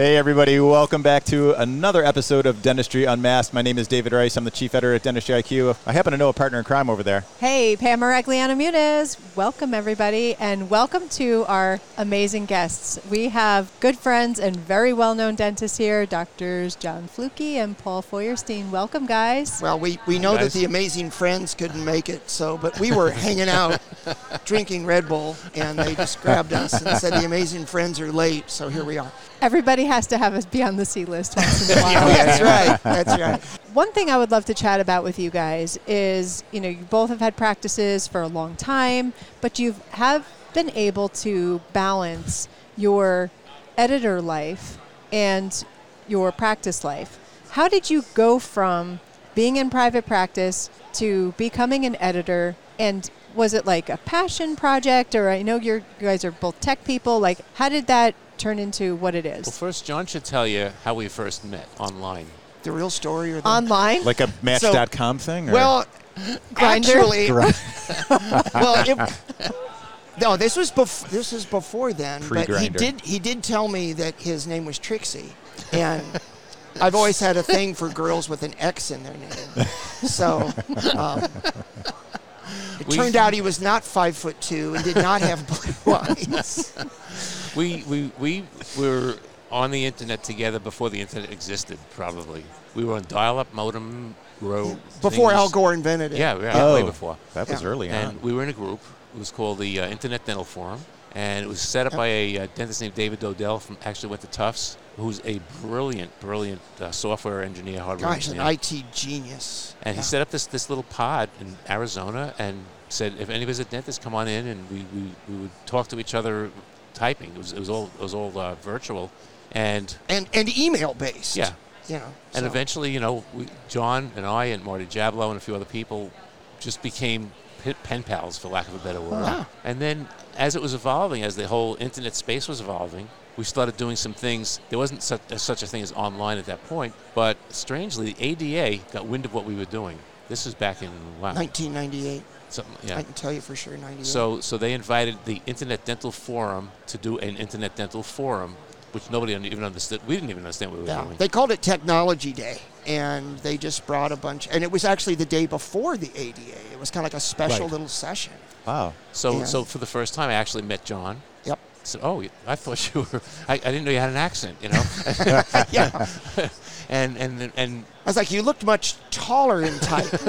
Hey, everybody. Welcome back to another episode of Dentistry Unmasked. My name is David Rice. I'm the chief editor at Dentistry IQ. I happen to know a partner in crime over there. Hey, Pam Maragliano Muniz. Welcome, everybody, and welcome to our amazing guests. We have good friends and very well known dentists here, Doctors John Flucke and Paul Feuerstein. Welcome, guys. Well, we, we know that the amazing friends couldn't make it, so but we were hanging out drinking Red Bull, and they just grabbed us and said the amazing friends are late, so here we are. Everybody has to have us be on the C list once in a while. That's right. That's right. One thing I would love to chat about with you guys is, you know, you both have had practices for a long time, but you have been able to balance your editor life and your practice life. How did you go from being in private practice to becoming an editor and was it like a passion project or I know you're, you guys are both tech people like how did that turn into what it is? Well, first, John should tell you how we first met online. The real story or the Online? Like a Match.com thing? Or? well, Grindr? actually, well, it, no, this was bef- this was before then, but he did he did tell me that his name was Trixie, and I've always had a thing for girls with an X in their name, so. Um, it We- turned out he was not five foot two and did not have blue eyes. We, we, we were on the internet together before the internet existed, probably. We were on dial-up modem road. Before things. Al Gore invented it. Yeah, yeah, way Oh, before. That was Yeah. early on. And we were in a group. It was called the uh, Internet Dental Forum, and it was set up by a uh, dentist named David Dodell from actually went to Tufts, who's a brilliant, brilliant uh, software engineer, hardware Gosh, an. IT genius. And Yeah. he set up this, this little pod in Arizona and said, if anybody's a dentist, come on in, and we, we, we would talk to each other typing. It was, it was all, it was all uh, virtual. And, and and email based. Yeah. You know. and so- eventually, you know, we, John and I and Marty Jablow and a few other people just became pen pals, for lack of a better word. Wow. And then as it was evolving, as the whole internet space was evolving, we started doing some things. There wasn't such, such a thing as online at that point, but strangely, the ADA got wind of what we were doing. This was back in, wow. 1998. Something, I can tell you for sure 98. So, so they invited the Internet Dental Forum to do an Internet Dental Forum, which nobody even understood. We didn't even understand what we were doing. they called it Technology Day, and they just brought a bunch. And it was actually the day before the ADA. It was kind of like a special Right. little session. wow. so, Yeah. so for the first time, I actually met John. Yep. I said, "Oh, I thought you were. I, I didn't know you had an accent, you know." yeah. And and and I was like, you looked much taller in type.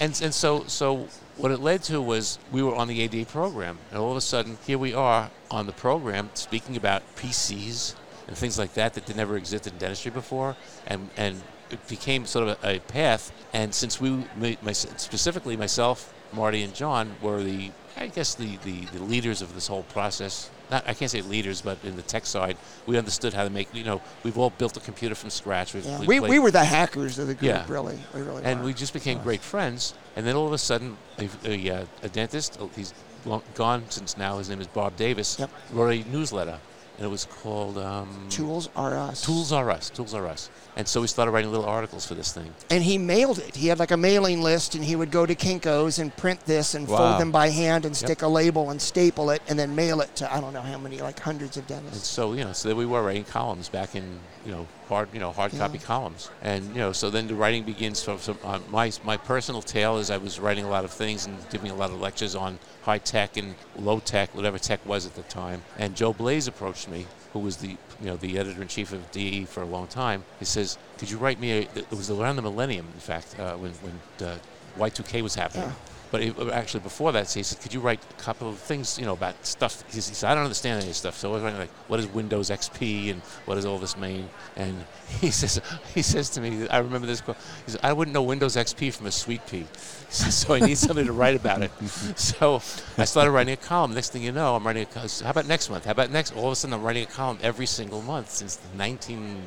and and so so what it led to was we were on the ADA program, and all of a sudden here we are on the program speaking about PCs and things like that that never existed in dentistry before, and and it became sort of a, a path. And since we, my, specifically myself, Marty, and John were the I guess the, the, the leaders of this whole process. Not I can't say leaders, but in the tech side, we understood how to make. You know, we've all built a computer from scratch. We've, Yeah. we've We, played- we were the hackers of the group, Yeah. really. We really and were. we just became great friends. And then all of a sudden, a, a, uh, a dentist, he's long, gone since now. His name is Bob Davis. Yep. Wrote a newsletter, and it was called um, Tools are us. Tools Are Us. Tools Are Us. And so we started writing little articles for this thing. and he mailed it. He had like a mailing list, and he would go to Kinko's and print this and Wow. fold them by hand and stick a label and staple it, and then mail it to I don't know how many, like hundreds of dentists. And so you know, so there we were writing columns back in you know hard you know hard Yeah. copy columns, and you know so then the writing begins. So, so uh, my my personal tale is I was writing a lot of things and giving a lot of lectures on high tech and low tech, whatever tech was at the time. And Joe Blaes approached me, who was the you know the editor in chief of DE for a long time. He says, "Could you write me?" A, it was around the millennium, in fact, uh, when when uh, Y2K was happening. Yeah. But he, actually, before that, he said, "Could you write a couple of things, you know, about stuff?" He said, "I don't understand any of this stuff." So I was writing like, "What is Windows XP and what does all this mean?" And he says, he says to me, I remember this quote. He said, "I wouldn't know Windows XP from a Sweet Pea." "So I need somebody to write about it." So I started writing a column. Next thing you know, I'm writing a. column. How about next month? How about next? All of a sudden, I'm writing a column every single month since 19.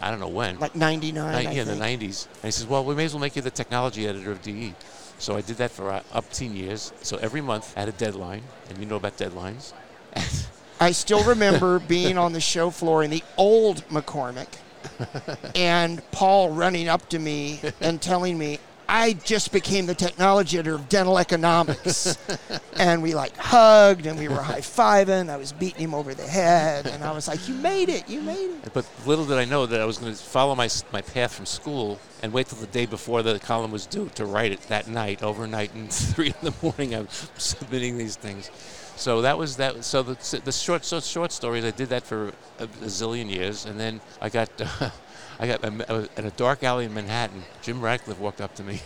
I don't know when. Like 99, Ni- I yeah, in the 90s. And he says, well, we may as well make you the technology editor of DE. So I did that for uh, up 10 years. So every month I had a deadline, and you know about deadlines. I still remember being on the show floor in the old McCormick and Paul running up to me and telling me, I just became the technology editor of dental economics. and we like hugged and we were high fiving. I was beating him over the head. And I was like, You made it. You made it. But little did I know that I was going to follow my, my path from school and wait till the day before the column was due to write it that night, overnight, and three in the morning. I'm submitting these things. So that was that. So the, the short so short stories I did that for a, a zillion years, and then I got I got I was in a dark alley in Manhattan. Jim Radcliffe walked up to me.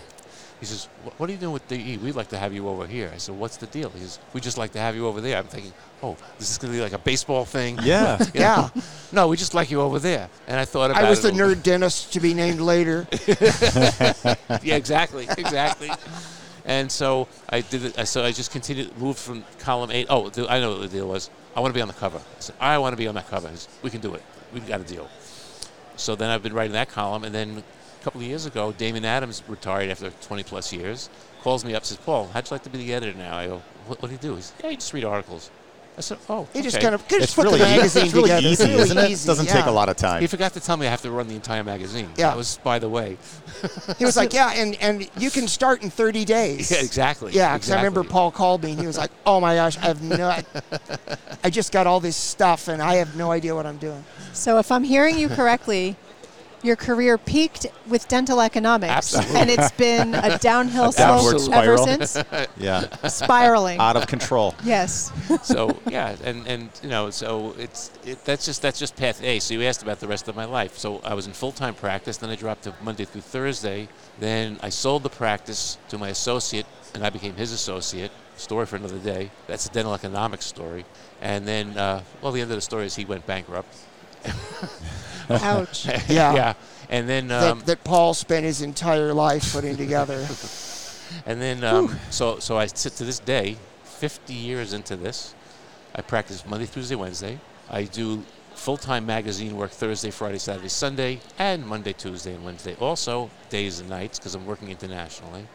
He says, "What what are you doing with DE? We'd like to have you over here." I said, "What's the deal?" He says, "We just like to have you over there." I'm thinking, "Oh, this is going to be like a baseball thing." Yeah. You know? Yeah. No, we just like you over there. And I thought about I was it the a little- nerd dentist to be named later. yeah, exactly, exactly. and so I did it. So I just continued, moved from column eight. Oh, I know what the deal was. I want to be on the cover. I said, I want to be on that cover. He said, we can do it. We've got a deal. So then I've been writing that column, and then a couple of years ago, Damon Adams retired after 20 plus years. Calls me up, says, Paul, how'd you like to be the editor now? I go, what, what do you do? He says, Yeah, you just read articles. I said, Oh, He just kind of just It's put really, the easy. magazine it's really together. easy, Really isn't it? easy, Doesn't take a lot of time. He forgot to tell me I have to run the entire magazine. Yeah. That was by the way. He was like, yeah, and, and you can start in 30 days. Yeah, exactly. Yeah, because I remember. Paul called me and he was like, oh my gosh, I have no, I, I just got all this stuff and I have no idea what I'm doing. So if I'm hearing you correctly, your career peaked with dental economics, Absolutely. and it's been a downhill A downward slope ever spiral. since, yeah. spiraling. Out of control. yes. so yeah, and and you know, so it's it, that's just that's just path A. So you asked about the rest of my life. So I was in full time practice. Then I dropped to Monday through Thursday. Then I sold the practice to my associate, and I became his associate. Story for another day. That's a dental economics story. And then, uh, well, the end of the story is he went bankrupt. Ouch. Yeah. yeah. And then um, that, that Paul spent his entire life putting together. And then, um, so so I sit to this day, 50 years into this, I practice Monday, Tuesday, Wednesday. I do full-time magazine work Thursday, Friday, Saturday, Sunday, and Monday, Tuesday, and Wednesday. Also days and nights because I'm working internationally.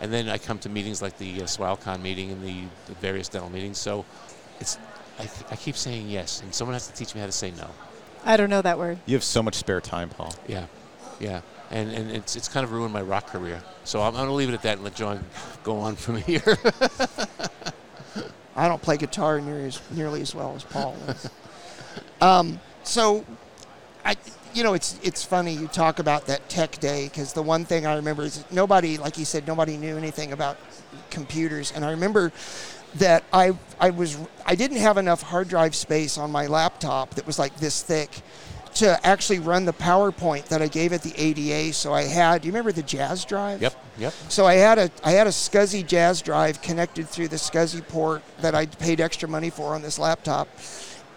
And then I come to meetings like the uh, SmileCon meeting and the, the various dental meetings. So it's I, I keep saying yes, and someone has to teach me how to say no. I don't know that word. You have so much spare time, Paul. Yeah, yeah, and and it's it's kind of ruined my rock career. So I'm, I'm gonna leave it at that and let John go on from here. I don't play guitar nearly as, nearly as well as Paul does. Um, so, I, you know, it's it's funny you talk about that tech day because the one thing I remember is nobody, like you said, nobody knew anything about computers, and I remember that I I was I didn't have enough hard drive space on my laptop that was like this thick to actually run the PowerPoint that I gave at the ADA. So I had, do you remember the Jaz drive? yep, yep. So I had a I had a SCSI Jaz drive connected through the SCSI port that I paid extra money for on this laptop.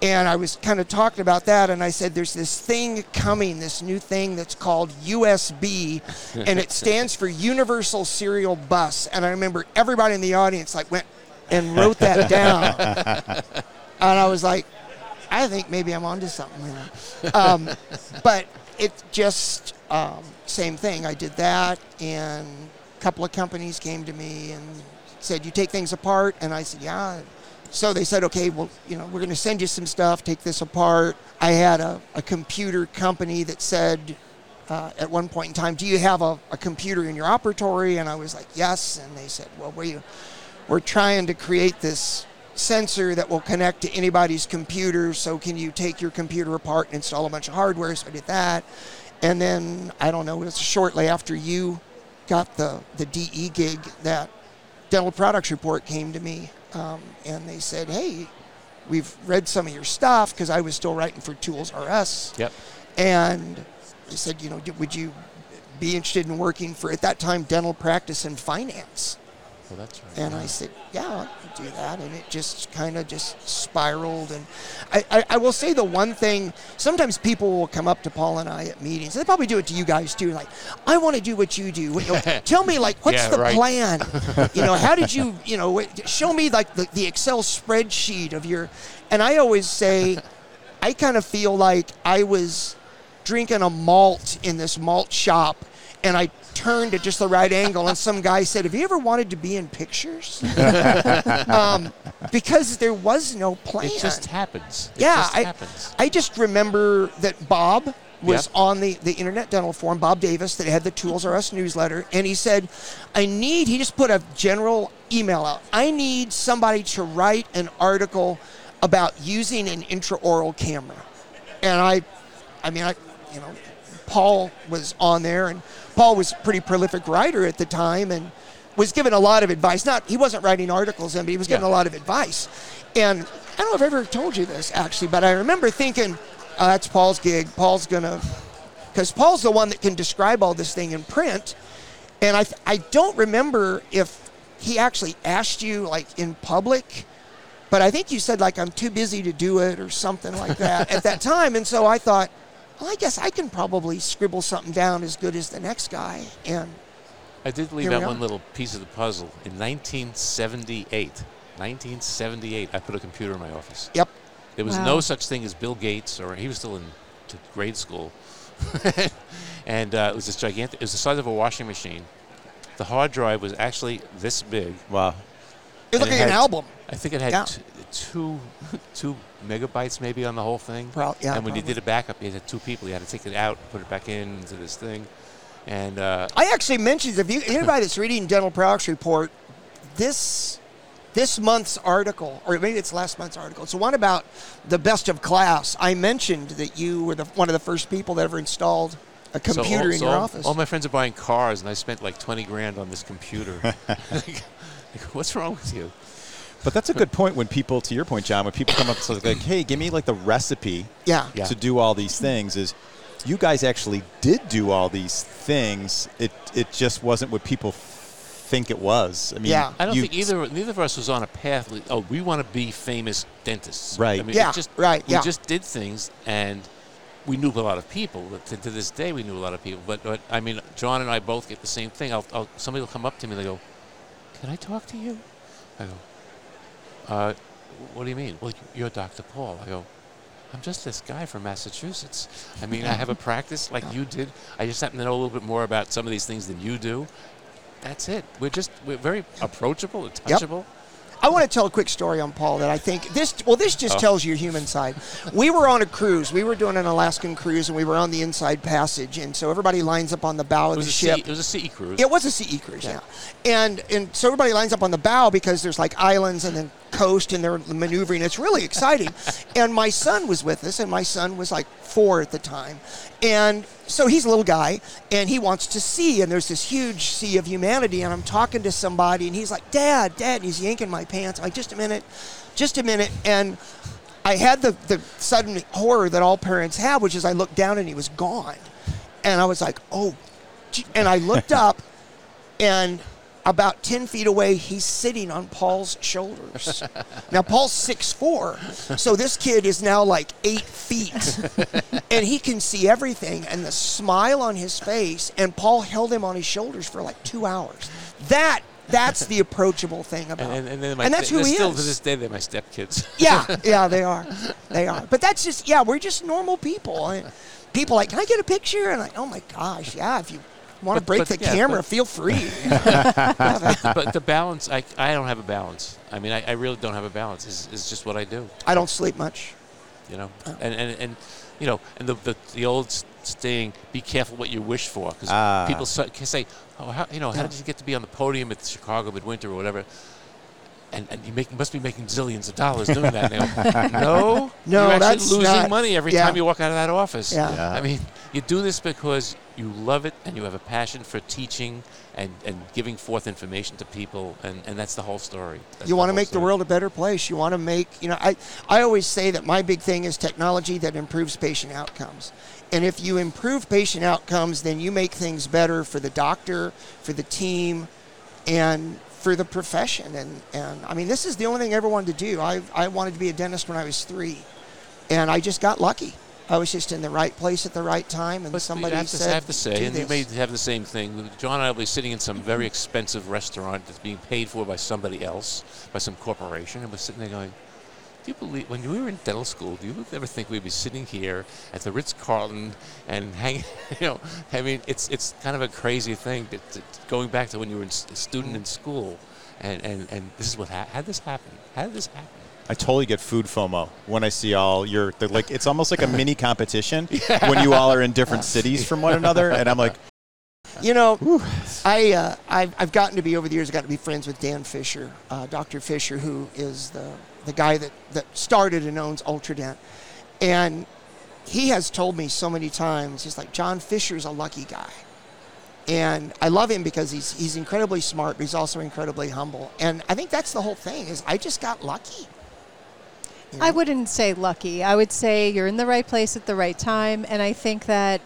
And I was kind of talking about that, and I said, "There's this thing coming, this new thing that's called USB, and it stands for Universal Serial Bus." And I remember everybody in the audience like went and wrote that down, and I was like, "I think maybe I'm onto something." Um, but it just um, same thing. I did that, and a couple of companies came to me and said, "You take things apart," and I said, "Yeah." So they said, "Okay, well, you know, we're going to send you some stuff. Take this apart." I had a, a computer company that said. Uh, at one point in time, do you have a, a computer in your operatory? And I was like, yes. And they said, well, we, we're trying to create this sensor that will connect to anybody's computer. So can you take your computer apart and install a bunch of hardware? So I did that. And then I don't know, it was shortly after you got the, the DE gig that Dental Products Report came to me um, and they said, hey, we've read some of your stuff because I was still writing for Tools R Us. Yep. And they said, you know, would you be interested in working for, at that time, dental practice and finance? Well, that's right. And I said, yeah, I can do that. And it just kind of just spiraled. And I, I, I will say the one thing, sometimes people will come up to Paul and I at meetings. They probably do it to you guys too. Like, I want to do what you do. You know, tell me, like, what's Yeah, the right. plan? you know, how did you, you know, show me like the, the Excel spreadsheet of your, and I always say, I kind of feel like I was drinking a malt in this malt shop and I turned at just the right angle and some guy said, Have you ever wanted to be in pictures? um, because there was no plan. It just happens. It yeah, just I, happens. I just remember that Bob was Yep. on the, the Internet Dental Forum, Bob Davis, that had the Tools R Us newsletter, and he said, I need, he just put a general email out. I need somebody to write an article about using an intraoral camera. And I, I mean, I, you know, Paul was on there, and Paul was a pretty prolific writer at the time, and was given a lot of advice. Not he wasn't writing articles, but he was given Yeah. a lot of advice. And I don't know if I've ever told you this actually, but I remember thinking, oh, "That's Paul's gig. Paul's gonna," because Paul's the one that can describe all this thing in print. And I, I don't remember if he actually asked you like in public, but I think you said like I'm too busy to do it or something like that at that time. And so I thought, well, I guess I can probably scribble something down as good as the next guy. And I did leave out one little piece of the puzzle. In 1978, 1978, I put a computer in my office. yep, There was Wow. no such thing as Bill Gates, or he was still in grade school. and uh, it was this gigantic, it was the size of a washing machine. The hard drive was actually this big. Wow. you're And looking at an album. I think it had Yeah. t- two, two megabytes maybe on the whole thing. Prob- yeah, and when you did a backup, you had two people. You had to take it out, put it back in into this thing. And uh, I actually mentioned if you anybody that's reading Dental Products Report, this this month's article, or maybe it's last month's article, it's the one about the best of class. I mentioned that you were the one of the first people that ever installed a so computer all, in so your all, office. all my friends are buying cars, and I spent like 20 grand on this computer. Like, What's wrong with you? But that's a good point when people, to your point, John, when people come up to like, hey, give me like the recipe yeah. Yeah. to do all these things is you guys actually did do all these things. It it just wasn't what people think it was. I mean, Yeah. I don't you- think either neither of us was on a path. like, Oh, we want to be famous dentists. Right. I mean, Yeah, just, right, We yeah. just did things, and we knew a lot of people. To, to this day, we knew a lot of people. But, but I mean, John and I both get the same thing. I'll, I'll, somebody will come up to me and they go, "Can I talk to you?" I go, uh, "What do you mean?" Well, you're Dr. Paul. I go. I'm just this guy from Massachusetts. I mean, I have a practice like you did. I just happen to know a little bit more about some of these things than you do. That's it. We're just we're very approachable and Yep. touchable. I want to tell a quick story on Paul that I think this. Well, this just Oh. tells your human side. We were on a cruise. We were doing an Alaskan cruise, and we were on the inside passage, and so everybody lines up on the bow of the ship. CE, it was a CE cruise. It was a CE cruise, yeah. Yeah. And and so everybody lines up on the bow because there's like islands and then coast and they're maneuvering. It's really exciting. and my son was with us, and my son was like four at the time. And so he's a little guy and he wants to see, and there's this huge sea of humanity. And I'm talking to somebody, and he's like, Dad, Dad, and he's yanking my pants. I'm like, just a minute, just a minute. And I had the, the sudden horror that all parents have, which is I looked down and he was gone. And I was like, oh, and I looked up and about 10 feet away, he's sitting on Paul's shoulders. now, Paul's 6'4, so this kid is now like eight feet. and he can see everything, and the smile on his face, and Paul held him on his shoulders for like two hours. That. That's the approachable thing about and, and, and, and that's who he still is. to this day they're my stepkids. Yeah, yeah, they are. They are. But that's just yeah, we're just normal people. And people like, can I get a picture? And like, oh my gosh, yeah. If you want to break but, the yeah, camera, but- feel free. but the balance, I, I don't have a balance. I mean, I, I really don't have a balance. It's, it's just what I do. I don't sleep much. you know and, and and you know and the the, the old saying be careful what you wish for because Ah. people so, can say oh how, you know how Yeah. did you get to be on the podium at the Chicago midwinter or whatever and, and you make, must be making zillions of dollars doing that now. no, No, you're actually that's losing not- money every yeah. time you walk out of that office. Yeah. Yeah. I mean, you do this because you love it and you have a passion for teaching and, and giving forth information to people, and, and that's the whole story. That's you want to whole make the world a better place. You want to make, you know, I, I always say that my big thing is technology that improves patient outcomes. And if you improve patient outcomes, then you make things better for the doctor, for the team, and for the profession. And, and I mean, this is the only thing I ever wanted to do. I, I wanted to be a dentist when I was three, and I just got lucky. I was just in the right place at the right time, and But somebody I have to, said, I have to say, "Do and you may have the same thing. John and I will be sitting in some very mm-hmm. expensive restaurant that's being paid for by somebody else, by some corporation, and we're sitting there going, "Do you believe when we were in dental school? Do you ever think we'd be sitting here at the Ritz Carlton and hanging? You know, I mean, it's it's kind of a crazy thing. To, to, going back to when you were a student in school, and, and, and this is what ha- how did this happen? How did this happen? I totally get food FOMO when I see all your like. It's almost like a mini competition when you all are in different cities from one another, and I'm like, You know, I uh, I've, I've gotten to be over the years. I've got to be friends with Dan Fisher, uh, Dr. Fisher, who is the the guy that that started and owns Ultradent, and he has told me so many times. He's like, John Fisher's a lucky guy, and I love him because he's he's incredibly smart, but he's also incredibly humble. And I think that's the whole thing. Is I just got lucky. You I wouldn't say lucky. I would say you're in the right place at the right time, and I think that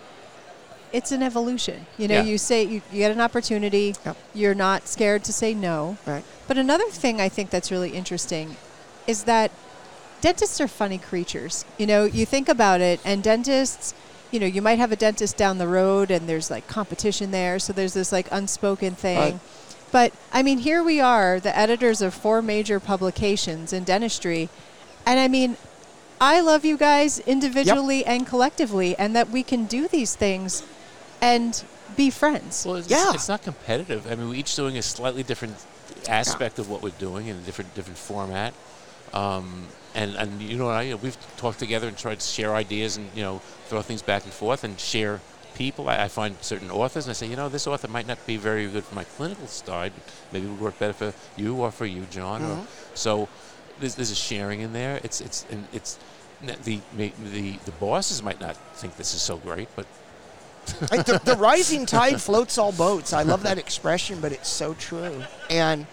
it's an evolution. You know, Yeah. you say you, you get an opportunity, Yep. you're not scared to say no. Right. But another thing I think that's really interesting is that dentists are funny creatures. You know, you think about it, and dentists, you know, you might have a dentist down the road, and there's like competition there, so there's this like unspoken thing. Right. But I mean, here we are, the editors of four major publications in dentistry, and I mean, I love you guys individually and collectively, and that we can do these things and be friends. Well, it's, Yeah. it's not competitive. I mean, we're each doing a slightly different aspect of what we're doing in a different different format. Um, and and you know, I, we've talked together and tried to share ideas and you know throw things back and forth and share people. I, I find certain authors and I say, you know, this author might not be very good for my clinical side. but Maybe it would work better for you or for you, John. Or, Mhm. so there's, there's a sharing in there. It's it's and it's the the the bosses might not think this is so great, but the, the rising tide floats all boats. I love that expression, but it's so true. And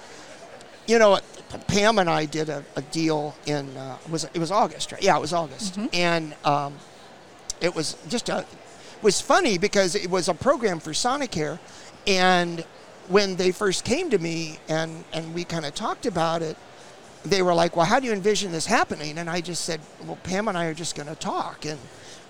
you know, Pam and I did a, a deal in uh, was it was August, right? Yeah, it was August, and um, it was just a was funny because it was a program for Sonicare, and when they first came to me and and we kind of talked about it, they were like, "Well, how do you envision this happening?" And I just said, "Well, Pam and I are just going to talk." And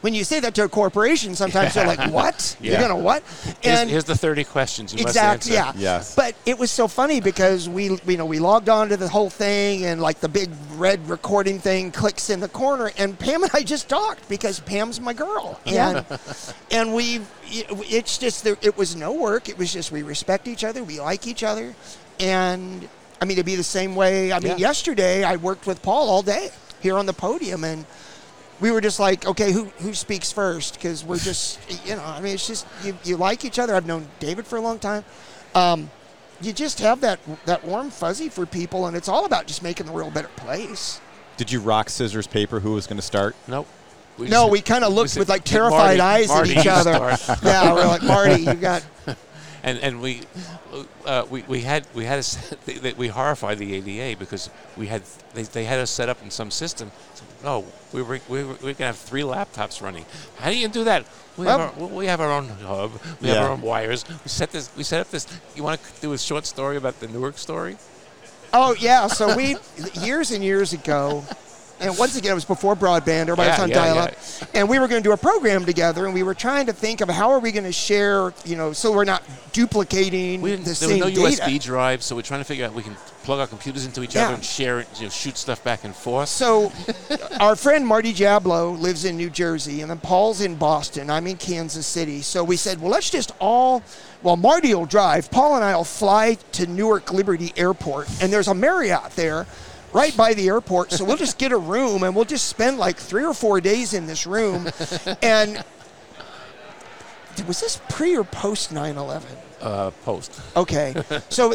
when you say that to a corporation, sometimes they're like, "What? You're going to what?" here's, here's the 30 questions you exactly, must answer. yeah. Yes. But it was so funny because we, you know, we logged on to the whole thing, and like the big red recording thing clicks in the corner, and Pam and I just talked because Pam's my girl, and and we, it's just there, it was no work. It was just we respect each other, we like each other, and I mean it'd be the same way. I mean, Yeah. yesterday I worked with Paul all day here on the podium, and we were just like, okay, who who speaks first? Because we're just, you know, I mean, it's just you, you like each other. I've known David for a long time. Um, you just have that that warm fuzzy for people, and it's all about just making the world a better place. did you rock scissors paper? Who was going to start? Nope. We No, just- we kind of looked with like terrified Marty, eyes Marty, at each other. yeah, we're like Marty, you got and and we uh, we we had we had us we horrified the ADA because we had they, they had us set up in some system. So, no, we were we were, we can have three laptops running. How do you do that? We have, our, we have our own hub. We Yeah. have our own wires. We set this. We set up this. You want to do a short story about the Newark story? Oh yeah, so we years and years ago, and once again it was before broadband. Everybody was Yeah, on yeah, dial-up, and we were going to do a program together, and we were trying to think of how are we going to share, you know, so we're not duplicating We didn't, the there same was no data. USB drive, so we're trying to figure out we can plug our computers into each Yeah. other and share it, you know, shoot stuff back and forth. So, our friend Marty Jablow lives in New Jersey, and then Paul's in Boston. I'm in Kansas City. So we said, well, let's just all, well, Marty will drive. Paul and I will fly to Newark Liberty Airport, and there's a Marriott there right by the airport. So we'll just get a room, and we'll just spend like three or four days in this room. And was this pre or post 9 11? Uh, post. Okay. So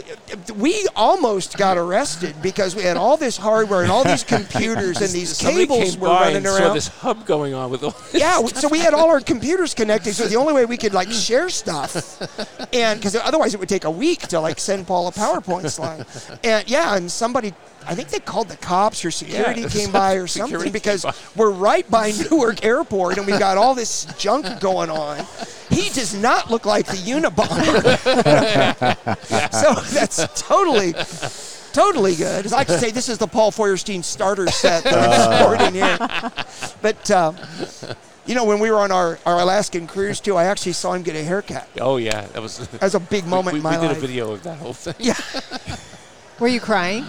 we almost got arrested because we had all this hardware and all these computers and these Somebody cables were running and saw this hub going on with all. Yeah, so we had all our computers connected. So the only way we could like share stuff, and because otherwise it would take a week to like send Paul a PowerPoint slide. And yeah, and somebody, I think they called the cops or security Yeah, came by or something because we're right by Newark Airport and we got all this junk going on. He does not look like the Unabomber. so that's totally. Totally good. As I like to say this is the Paul Feuerstein starter set that I'm sporting here. But um, you know, when we were on our, our Alaskan cruise too, I actually saw him get a haircut. Oh yeah, that was. That was a big moment we, in my we did life. a video of that whole thing. Yeah, Were you crying?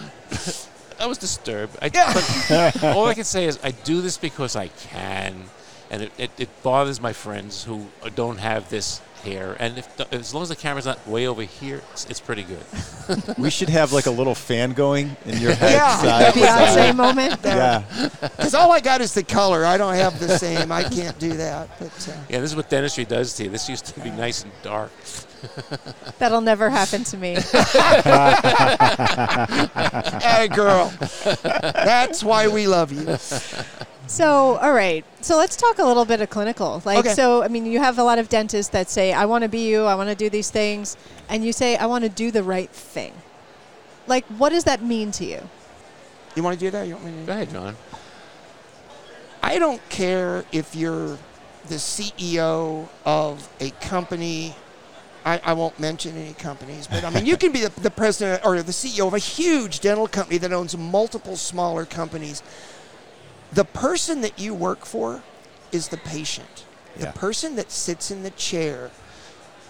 I was disturbed. I, Yeah. but all I can say is I do this because I can, and it, it, it bothers my friends who don't have this hair, and if the, as long as the camera's not way over here, it's, it's pretty good. we should have like a little fan going in your head. Yeah. side to Beyonce side. moment. Yeah. Because all I got is the color. I don't have the same. I can't do that. But uh, Yeah, this is what dentistry does to you. This used to be nice and dark. That'll never happen to me. hey, girl, that's why we love you. So, all right. So let's talk a little bit of clinical. Like, Okay. so I mean, you have a lot of dentists that say, "I want to be you. I want to do these things," and you say, "I want to do the right thing." Like, what does that mean to you? You want to do that? You want me to? Go ahead, John. I don't care if you're the CEO of a company. I, I won't mention any companies, but I mean, you can be the, the president or the CEO of a huge dental company that owns multiple smaller companies. The person that you work for is the patient. The Yeah. person that sits in the chair.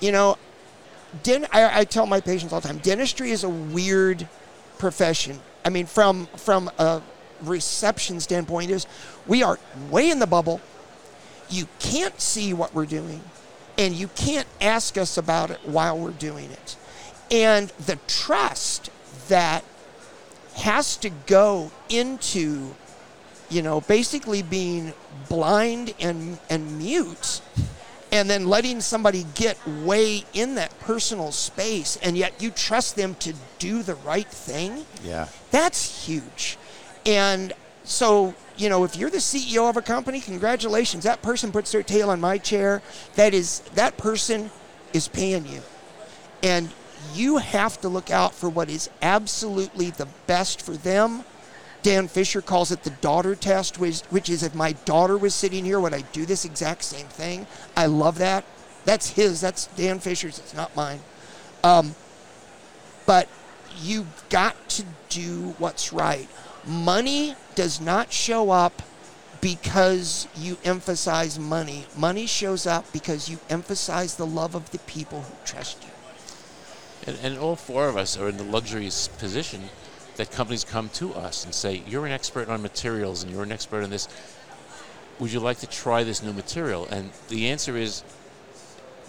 You know, den- I, I tell my patients all the time dentistry is a weird profession. I mean, from from a reception standpoint, is we are way in the bubble. You can't see what we're doing, and you can't ask us about it while we're doing it. And the trust that has to go into, you know, basically being blind and and mute and then letting somebody get way in that personal space and yet you trust them to do the right thing? Yeah. that's huge. And so you know if you're the ceo of a company congratulations. That person puts their tail on my chair. That is that person is paying you. And you have to look out for what is absolutely the best for them Dan Fisher calls it the daughter test, which, which is if my daughter was sitting here, would I do this exact same thing? I love that. That's his. That's Dan Fisher's. It's not mine. Um, but you've got to do what's right. Money does not show up because you emphasize money. Money shows up because you emphasize the love of the people who trust you. And, and all four of us are in the luxurious position that companies come to us and say, You're an expert on materials and you're an expert on this. Would you like to try this new material? And the answer is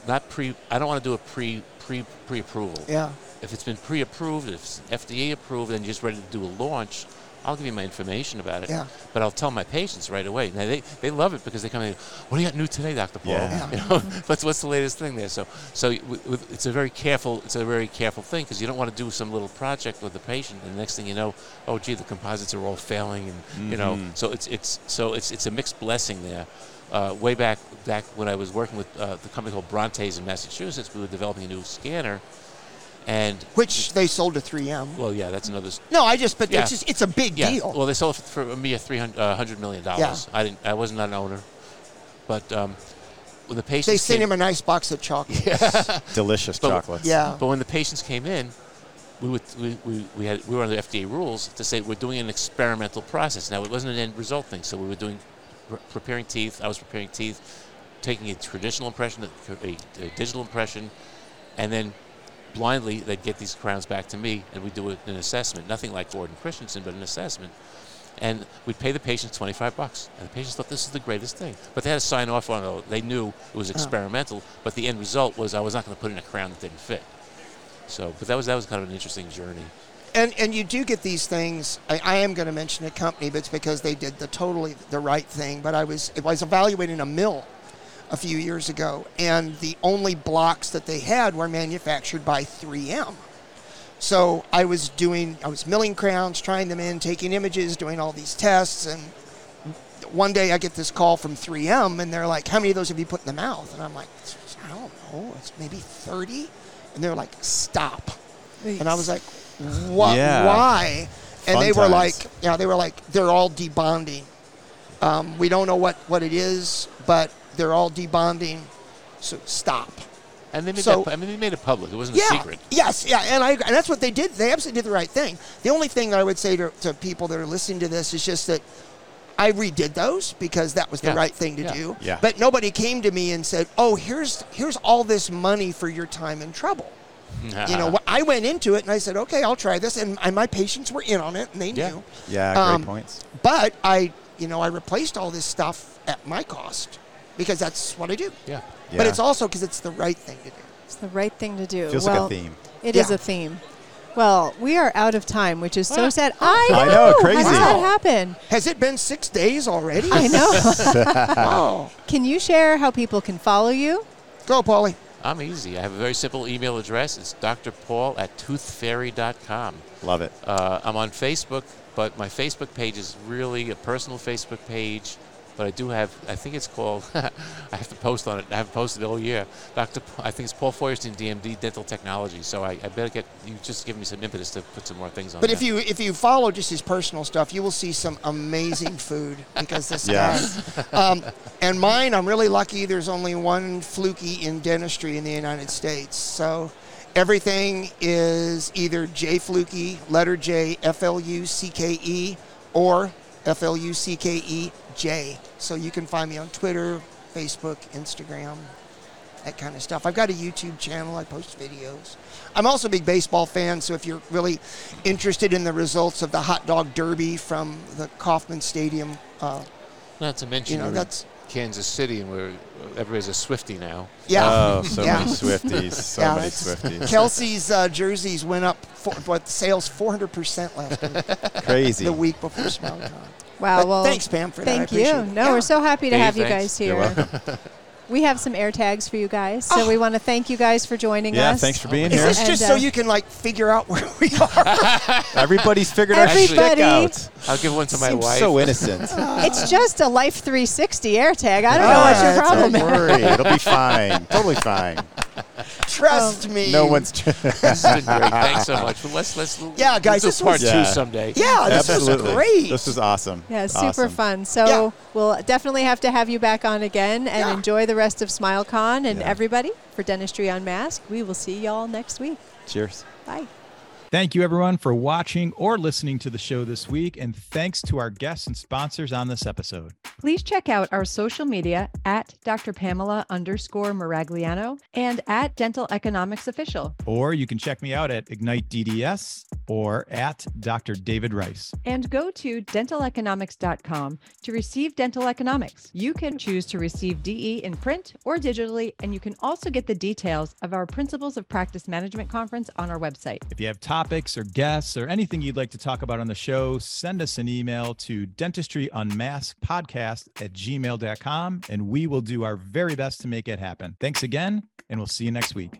not pre, I don't want to do a pre, pre, pre approval. Yeah. If it's been pre approved, if it's FDA approved, and you're just ready to do a launch, I'll give you my information about it. Yeah. But I'll tell my patients right away. Now they, they love it because they come in. What do you got new today, Doctor Paul? Yeah. You know, what's what's the latest thing there? So so w- w- it's a very careful it's a very careful thing because you don't want to do some little project with the patient and the next thing you know, oh gee, the composites are all failing and you know. Mhm. So it's it's so it's it's a mixed blessing there. Uh, way back back when I was working with uh, the company called Brontes in Massachusetts, we were developing a new scanner, and Which they sold to 3M. well, yeah, that's another s- No, I just, but Yeah. it's just, it's a big yeah. deal. Well, they sold it for a mere three hundred uh, hundred million dollars. I didn't. I wasn't an owner, but um, when the patients they sent came, him a nice box of chocolate. Delicious But- chocolates. Yeah. But when the patients came in, we would we, we, we had we were under FDA rules to say we're doing an experimental process. Now it wasn't an end result thing, so we were doing pre- preparing teeth. I was preparing teeth, taking a traditional impression, a, a digital impression, and then blindly they'd get these crowns back to me, and we'd do an assessment. Nothing like Gordon Christensen, but an assessment. And we'd pay the patients 25 bucks. And the patients thought this is the greatest thing. But they had to sign off on it. They knew it was oh. experimental, but the end result was I was not going to put in a crown that didn't fit. So, but that was that was kind of an interesting journey. and and you do get these things. I, I am going to mention a company, but it's because they did the totally the right thing. But I was I was evaluating a mill a few years ago, and the only blocks that they had were manufactured by 3M. So I was doing I was milling crowns, trying them in, taking images, doing all these tests, and one day I get this call from 3M, and they're like, "How many of those have you put in the mouth?" And I'm like, "I don't know. It's maybe 30." And they're like, "Stop." And I was like, "What? Yeah. Why?" And Fun they were like, "Yeah, they were like, they're all debonding. Um, we don't know what what it is, but they're all debonding. So stop." And they made So- that, I mean, they made it public. It wasn't Yeah. a secret. Yes. Yeah. And I and that's what they did. They absolutely did the right thing. The only thing that I would say to, to people that are listening to this is just that I redid those because that was the Yeah. right thing to Yeah. do. Yeah. But nobody came to me and said, "Oh, here's here's all this money for your time and trouble." You know, I went into it and I said, "Okay, I'll try this," and, and my patients were in on it and they Yeah. knew. Yeah, great Um, points. But I, you know, I replaced all this stuff at my cost. Because that's what I do. Yeah. But it's also because it's the right thing to do. It's the right thing to do. Feels well, like a theme. It is Yeah. a theme. Well, we are out of time, which is so Ah. sad. I know. I know, crazy. How did that happen? Has it been six days already? I know. wow. can you share how people can follow you? Go, Paulie. I'm easy. I have a very simple email address. It's drpaul at toothfairy.com. Love it. Uh, I'm on Facebook, but my Facebook page is really a personal Facebook page. But I do have, I think it's called, I have to post on it. I haven't posted it all year. Dr. I think it's Paul Feuerstein, DMD, Dental Technology. So I, I better get, you just give me some impetus to put some more things on But there. if you if you follow just his personal stuff, you will see some amazing food because this Yeah. guy. Um, and mine, I'm really lucky. There's only one Flucke in dentistry in the United States, so everything is either J Flucke, letter J, F L U C K E, or F L U C K E J. So you can find me on Twitter, Facebook, Instagram, that kind of stuff. I've got a YouTube channel. I post videos. I'm also a big baseball fan, so if you're really interested in the results of the hot dog derby from the Kauffman Stadium, uh, Not to mention you know, we're in that's Kansas City, and we're everybody's a Swifty now. yeah. Oh, so yeah. many Swifties. So Yeah, many Swifties. Kelsey's uh, jerseys went up for what sales 400% last week, Crazy. the week before SmileCon. Wow. But well, thanks, Pam, for that. Thank you. No, Yeah. we're so happy to Dave, have you thanks. guys You're here. We have some air tags for you guys, so we want to thank you guys for joining Yeah, us. Yeah, thanks for being Is here. this And, just uh, so you can like figure out where we are? Everybody's figured our Everybody- shtick out. I'll give one to my Seems wife. so innocent. It's just a Life 360 air tag. I don't know what your Ah, problem Don't is. worry, it'll be fine. Totally fine. Trust um, me. No one's. this has been great. Thanks so much. Well, let's let's Yeah, guys, this do part was- two Yeah. someday. Yeah, this Absolutely. was great. This was awesome. Yeah, super Awesome. fun. So Yeah. we'll definitely have to have you back on again and Yeah. enjoy the rest of SmileCon. And Yeah. everybody, for Dentistry Unmasked, we will see y'all next week. Cheers. Bye. Thank you, everyone, for watching or listening to the show this week. And thanks to our guests and sponsors on this episode. Please check out our social media at Dr. Pamela underscore Maragliano and at Dental Economics Official. Or you can check me out at Ignite DDS or at Dr. David Rice. And go to dentaleconomics.com to receive dental economics. You can choose to receive DE in print or digitally, and you can also get the details of our Principles of Practice Management conference on our website. If you have topics or guests or anything you'd like to talk about on the show, send us an email to dentistryunmaskpodcast at gmail.com and we will do our very best to make it happen. Thanks again, and we'll see you next week.